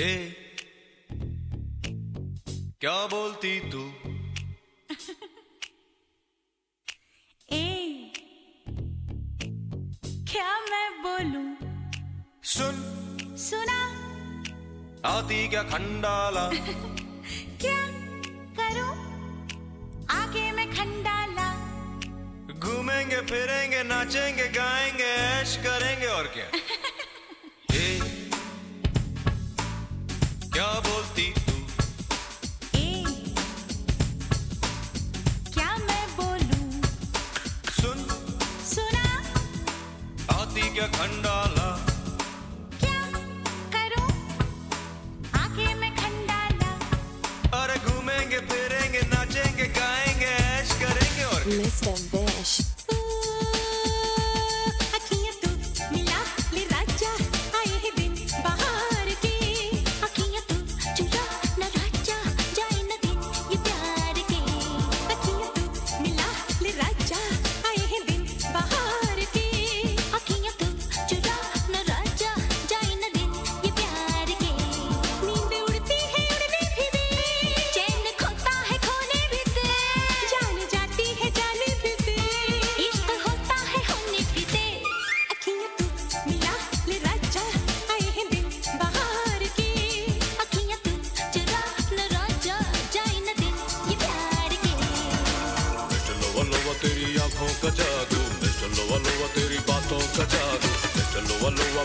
ए क्या बोलती तू? ए क्या मैं बोलू? सुन। सुना। आती क्या खंडाला? क्या करूँ? आगे मैं खंडाला। घूमेंगे फिरेंगे नाचेंगे गाएँगे ऐश करेंगे और क्या? ಐಕ್ಯ ಖಂಡಾಲ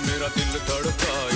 मेरा दिल धड़का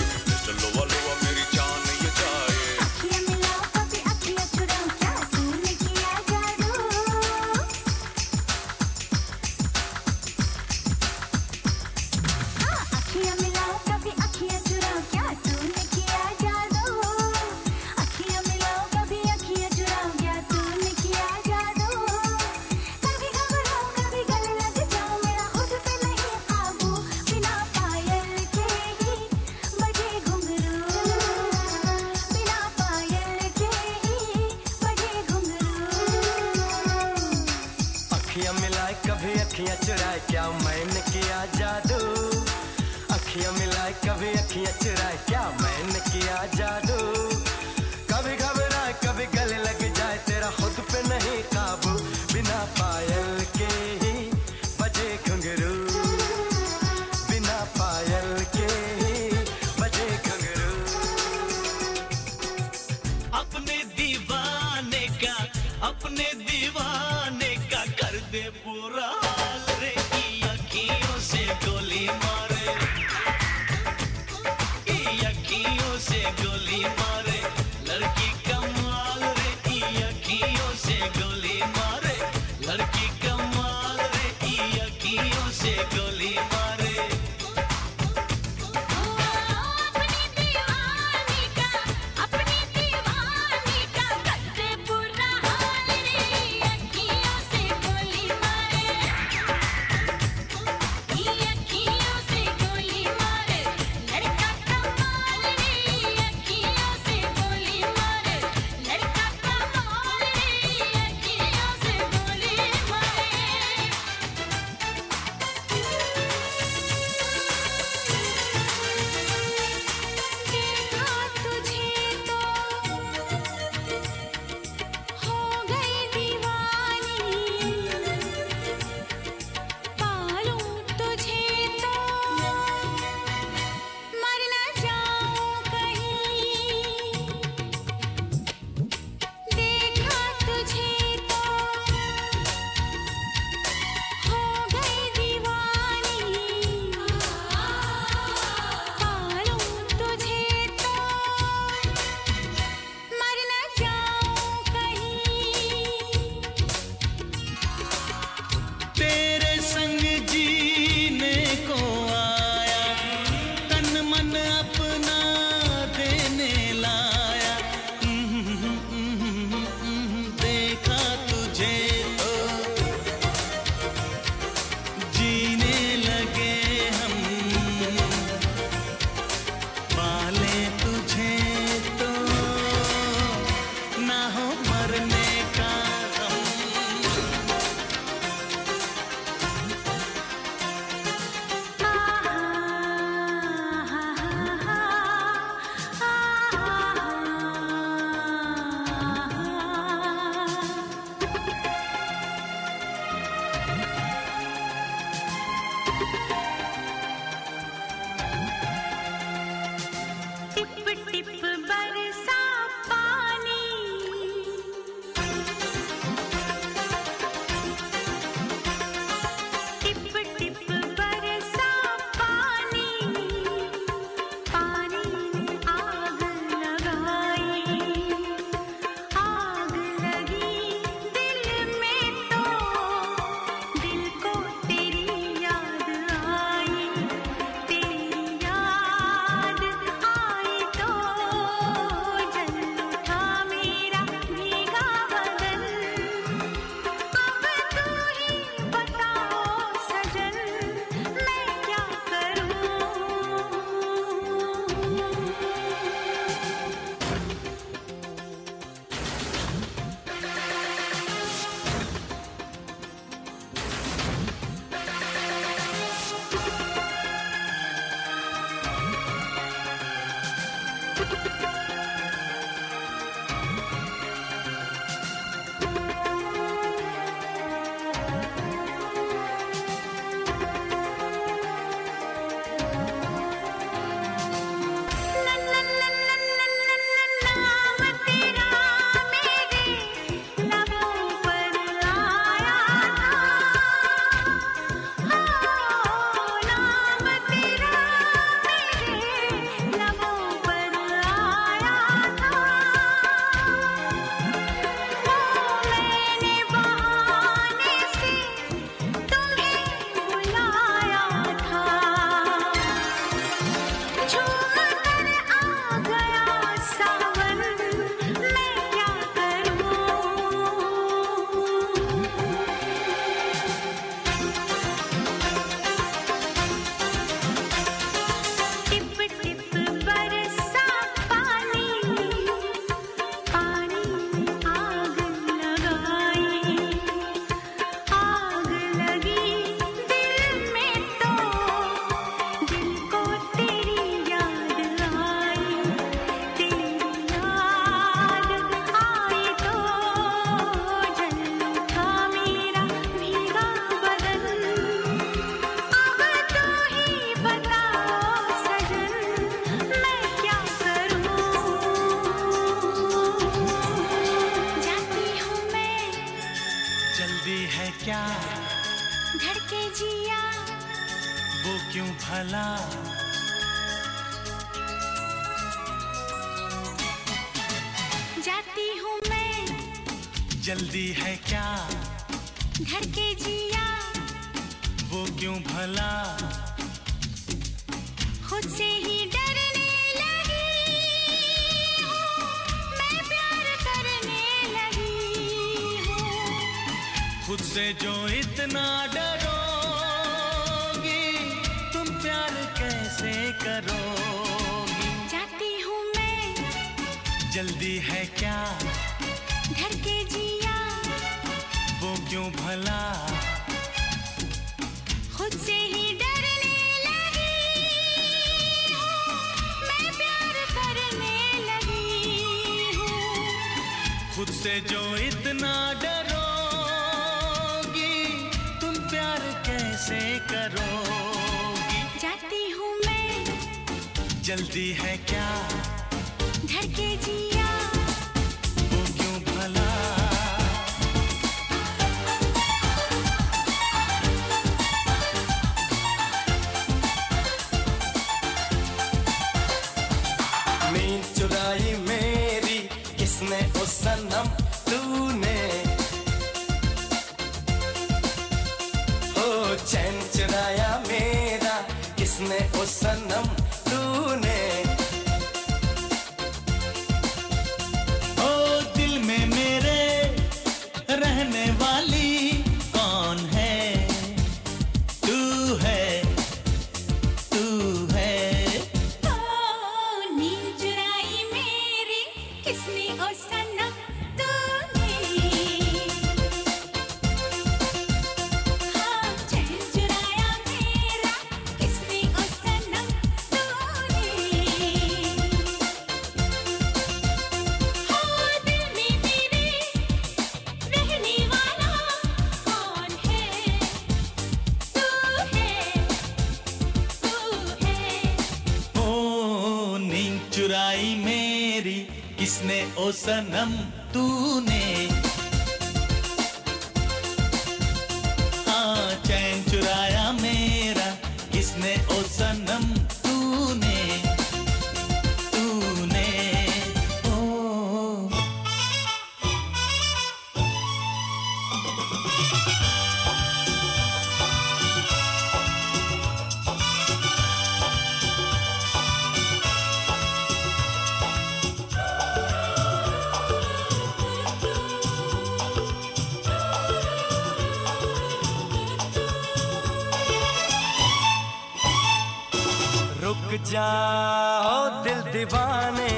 जाओ दिल दीवाने।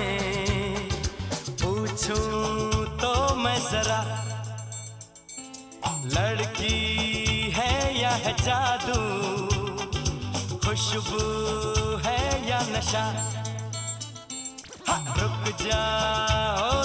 पूछू तो मैं जरा, लड़की है या है जादू? खुशबू है या नशा? हाँ, रुक जाओ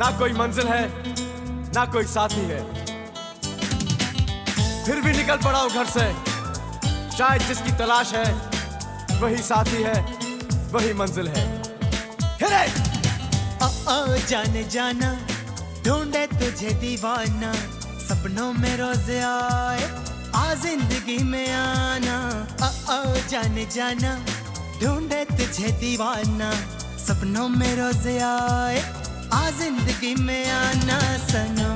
ना कोई मंजिल है ना कोई साथी है। फिर भी निकल पड़ा हूँ घर से। शायद जिसकी तलाश है वही साथी है वही मंजिल है। हिरे! आ, आ, जाने जाना ढूंढे तुझे दीवाना। सपनों में रोज आए आ ज़िंदगी में आना। आ, आ जाने जाना ढूंढे तुझे दीवाना। सपनों में रोज आए ज़िंदगी में आना सनम।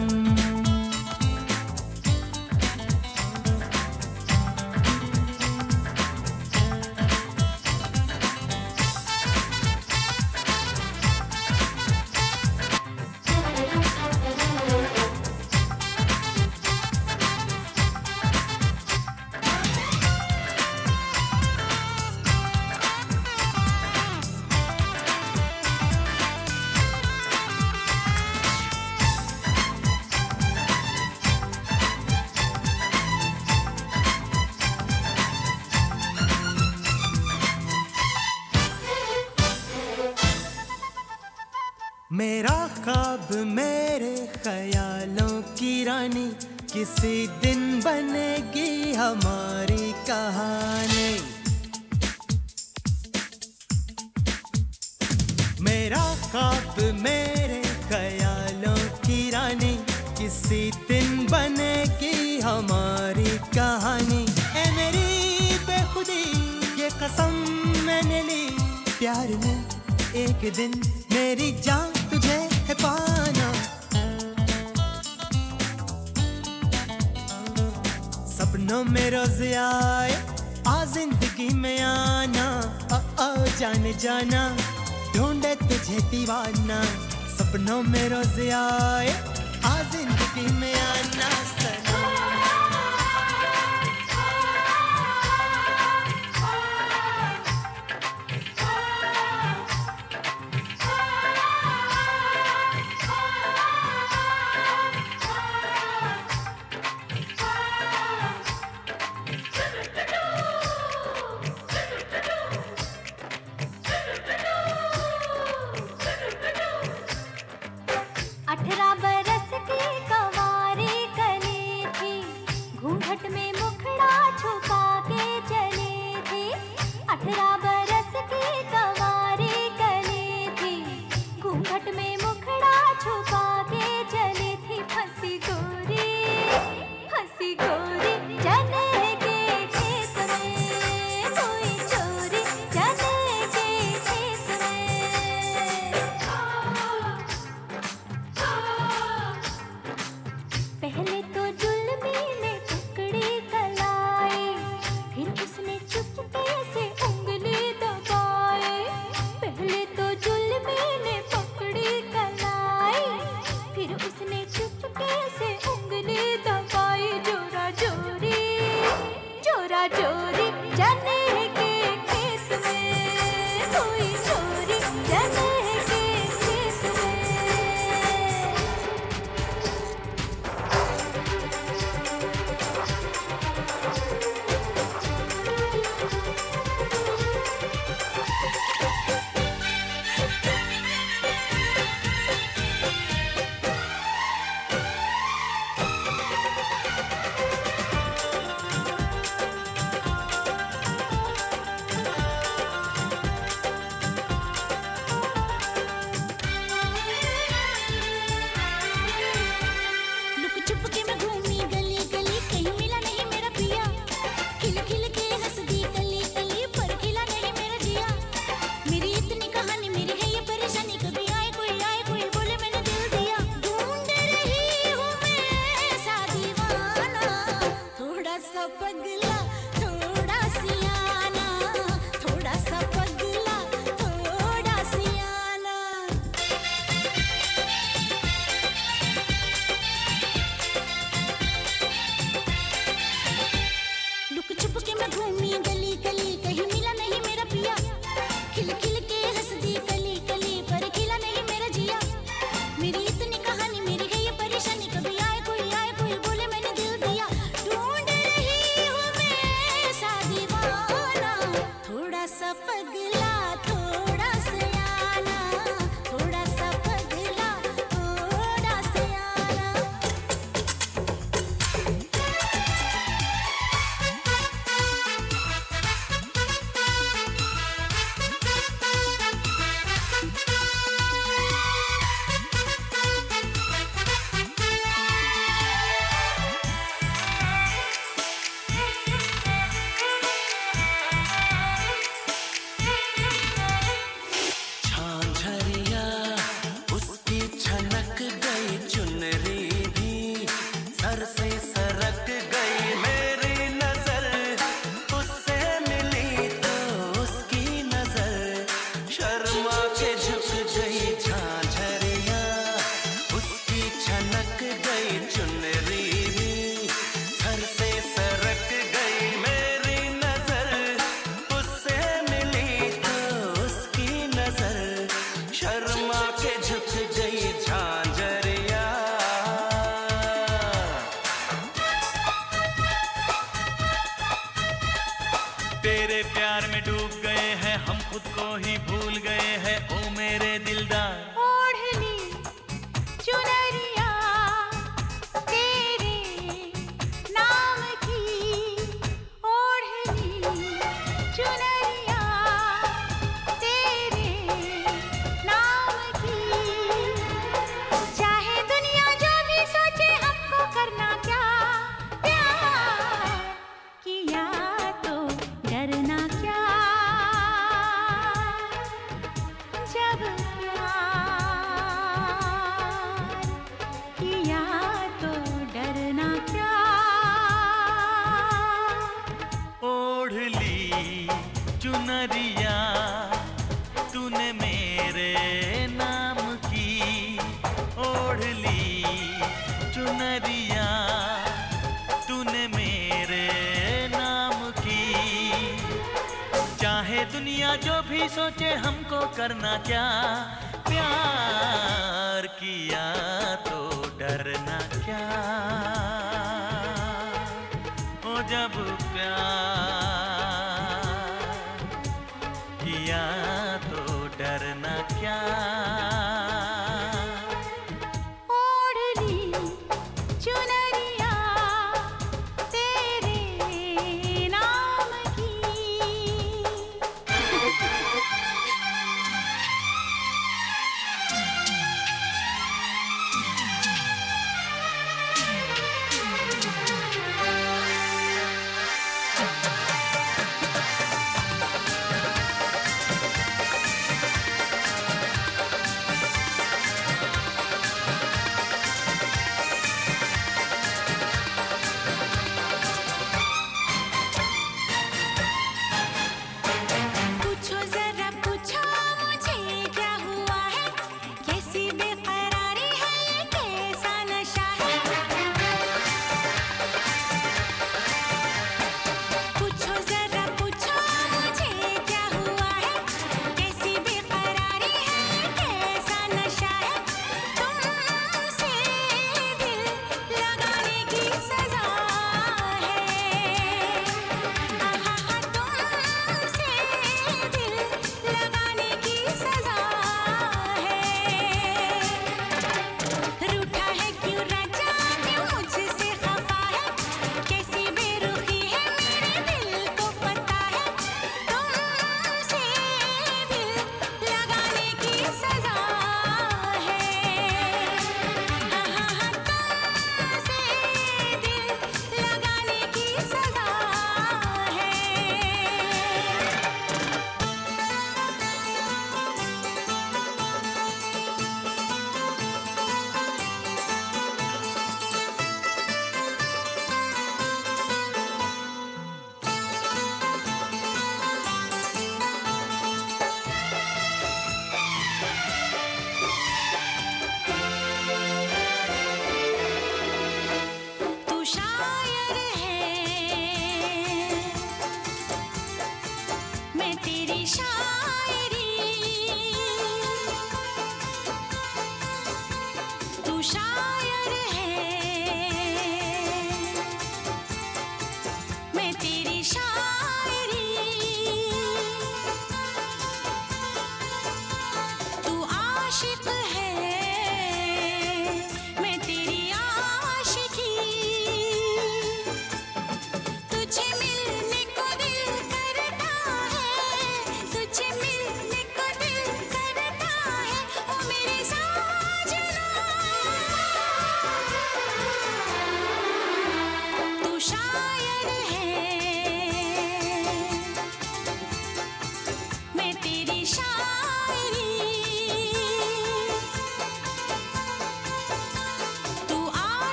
किसी दिन बनेगी हमारी कहानी। मेरा काप मेरे ख्यालों की रानी, किसी दिन बनेगी हमारी कहानी। ए मेरी बेखुदी, ये कसम मैंने ली, प्यार में एक दिन जाना ढूंढे तुझे दीवाना सपनों में रोज आए आ ज़िंदगी में आना। हरिया तूने मेरे नाम की ओढ़ ली। चुनरिया तूने मेरे नाम की। चाहे दुनिया जो भी सोचे, हमको करना क्या? प्यार।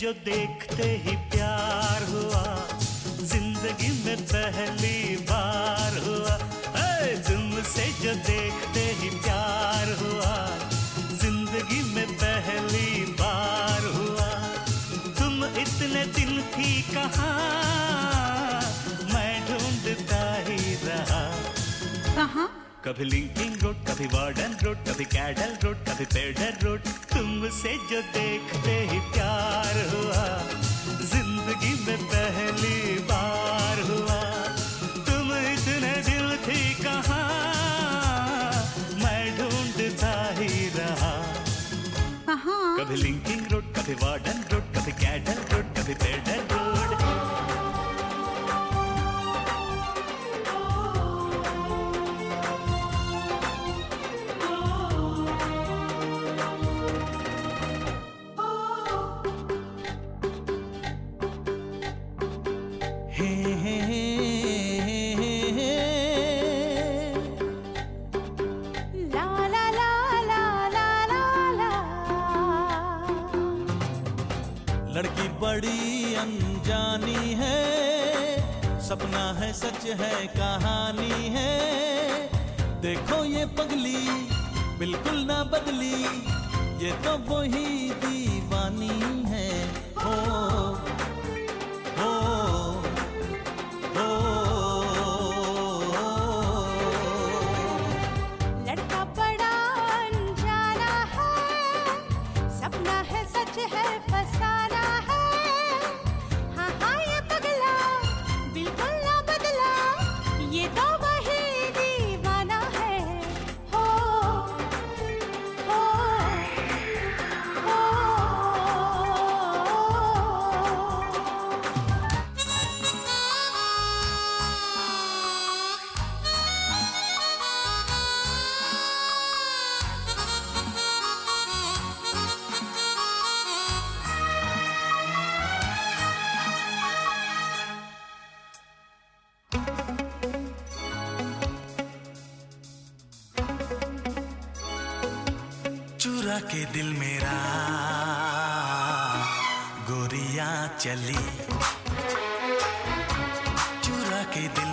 जो देखते ही प्यार हुआ ज़िंदगी में पहली बार हुआ। तुमसे जो देखते ही प्यार हुआ ज़िंदगी में पहली बार हुआ। तुम इतने दिन थी कहाँ? मैं ढूंढता ही रहा। कहा? कभी लिंकिंग रोड कभी वार्डन रोड कभी कैडल रोड कभी पेडल रोड। तुमसे जो देखते सच है कहानी है। देखो ये पगली बिल्कुल ना बदली। ये तो वही दीवानी। छुरा के दिल मेरा। गोरिया चली। चुरा के दिल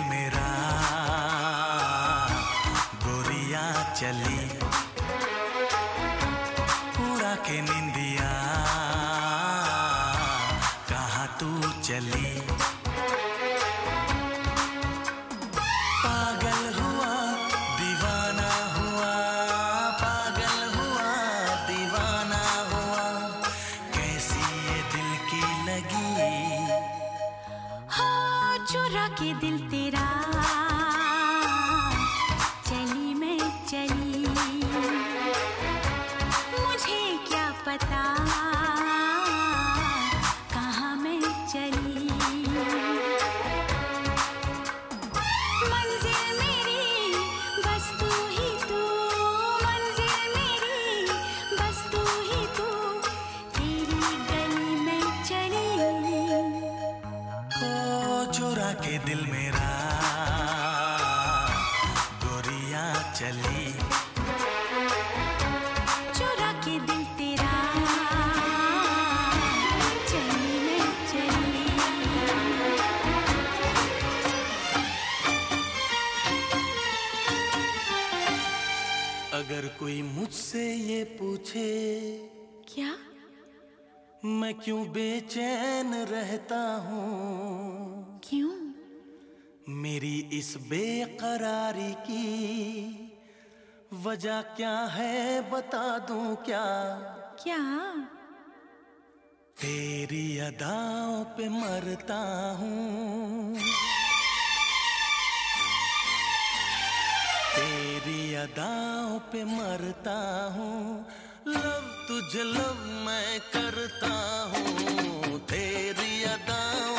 अगर कोई मुझसे ये पूछे क्या? मैं क्यों बेचैन रहता हूँ? क्यों? मेरी इस बेकरारी की वजह क्या है बता दूँ क्या? क्या? तेरी अदाओं पे मरता हूँ। तेरी अदाओं पे मरता हूँ। लव तुझे लव मैं करता हूँ। तेरी अदाओं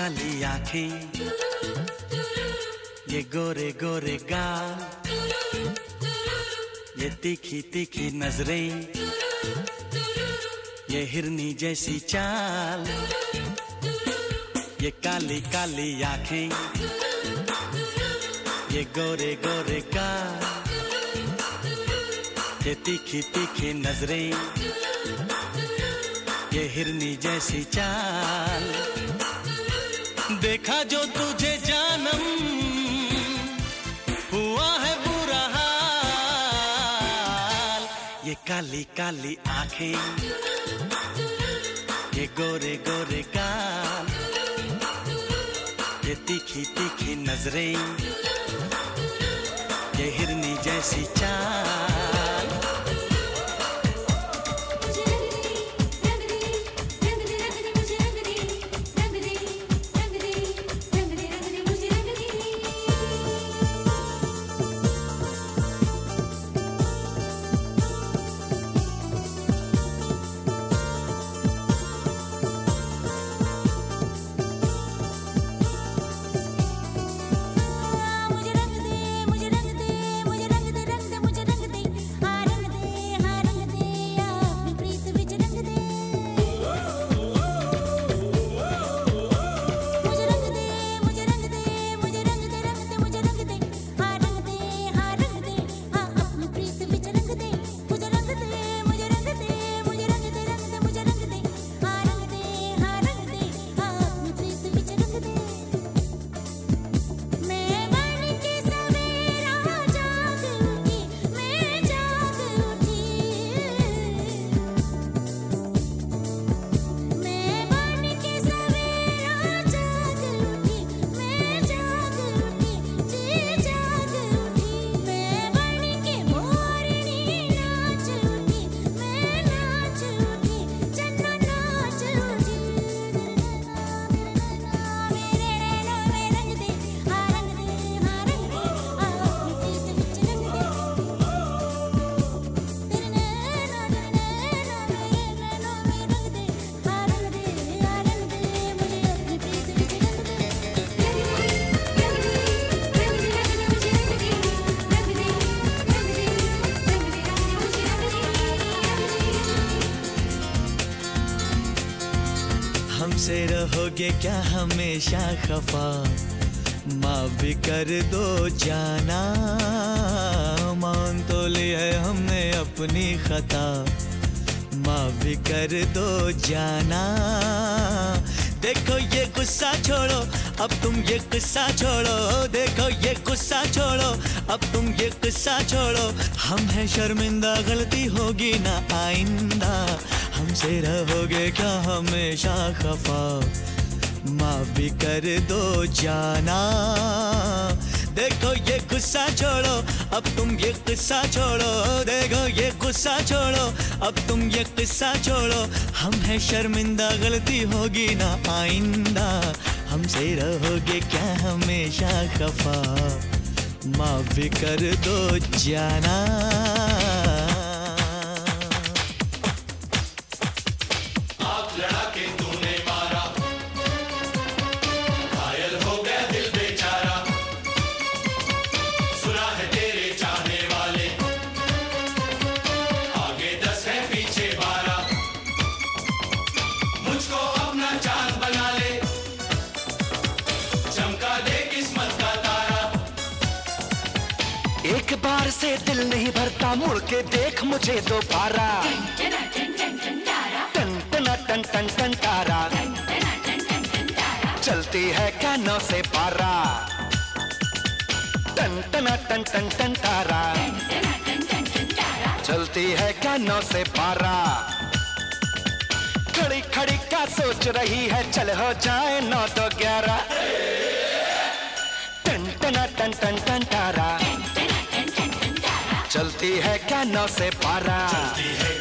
काली आँखें। ये गोरे गोरे गाल। ये तीखी तीखी नज़रें। ये हिरनी जैसी चाल। ये काली काली आँखें। ये गोरे गोरे गाल। ये तीखी तीखी नज़रें। ये हिरनी जैसी चाल। देखा जो तुझे जानम, हुआ है बुरा हाल। ये काली काली आँखें, ये गोरे गोरे गाल, ये तीखी तीखी नज़रें, ये हिरनी जैसी चाल। रहोगे क्या हमेशा खफा? माफ़ भी कर दो जाना। मान तो लिया हमने अपनी खता। माफ़ भी कर दो जाना। देखो ये गुस्सा छोड़ो, अब तुम ये गुस्सा छोड़ो। देखो ये गुस्सा छोड़ो, अब तुम ये गुस्सा छोड़ो। हम हैं शर्मिंदा, गलती होगी ना आइंदा। हमसे रहोगे क्या हमेशा खफा? माफ़ भी कर दो जाना। देखो ये गुस्सा छोड़ो, अब तुम ये गुस्सा छोड़ो। देखो ये गुस्सा छोड़ो, अब तुम ये गुस्सा छोड़ो। हम हैं शर्मिंदा, गलती होगी ना आइंदा। हमसे रहोगे क्या हमेशा खफा? माफ़ भी कर दो जाना। बार से दिल नहीं भरता मुड़ के देख मुझे दोबारा टन टना टन टन टन तारा चलती है कानों से पारा टन टना टन टन टन तारा चलती है कानों से पारा खड़ी खड़ी क्या सोच रही है चल हो जाए नौ तो ग्यारह टन टना टन टन टन तारा चलती है क्या नौ से पारा। हुस्न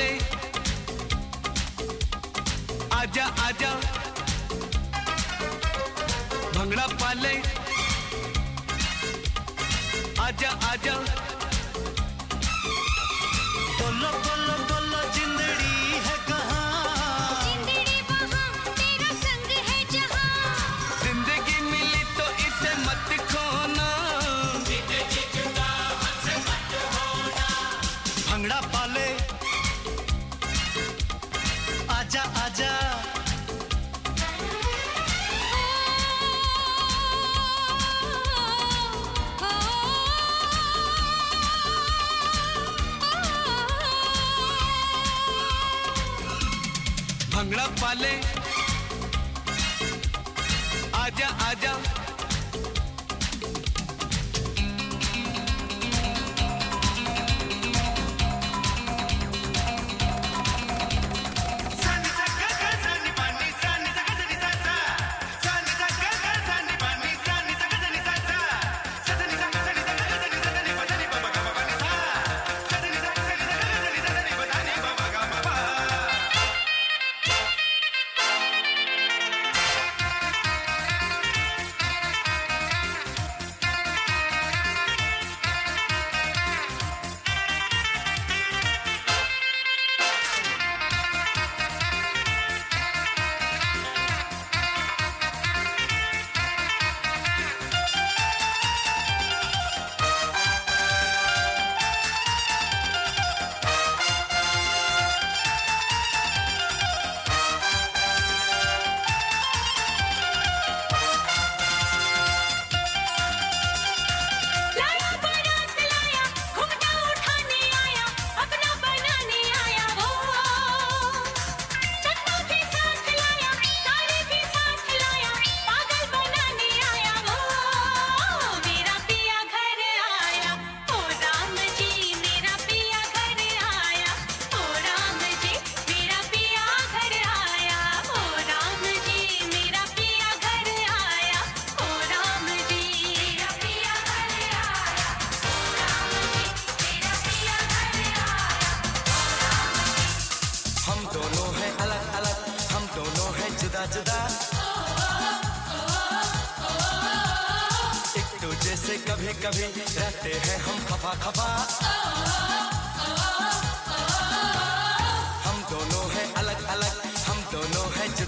ले आजा आजा भंगड़ा पा ले आजा आजा बोलो बोलो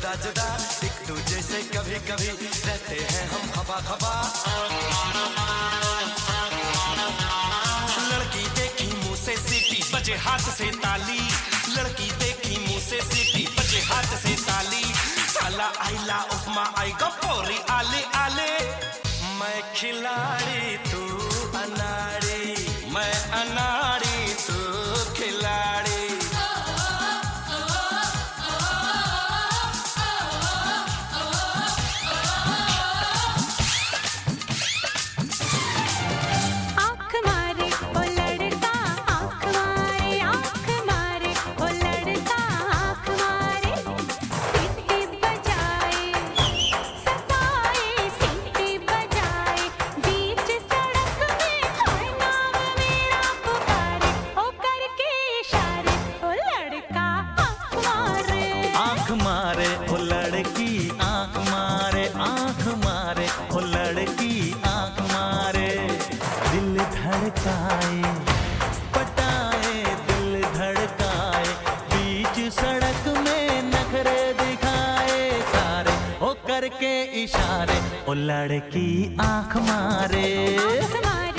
जुदा जुदा एक दूजे से कभी कभी रहते हैं हम खबा खबा लड़की देखी मुँह से सीटी, बजे हाथ से ताली। लड़की देखी मुँह से सीटी, बजे हाथ से ताली। साला आईला, उपमा आई गपोरी आले आले। मैं खिलाड़ी, तू अनाड़ी। मैं अनाड़ी। लड़की आँख मारे। आँख मारे।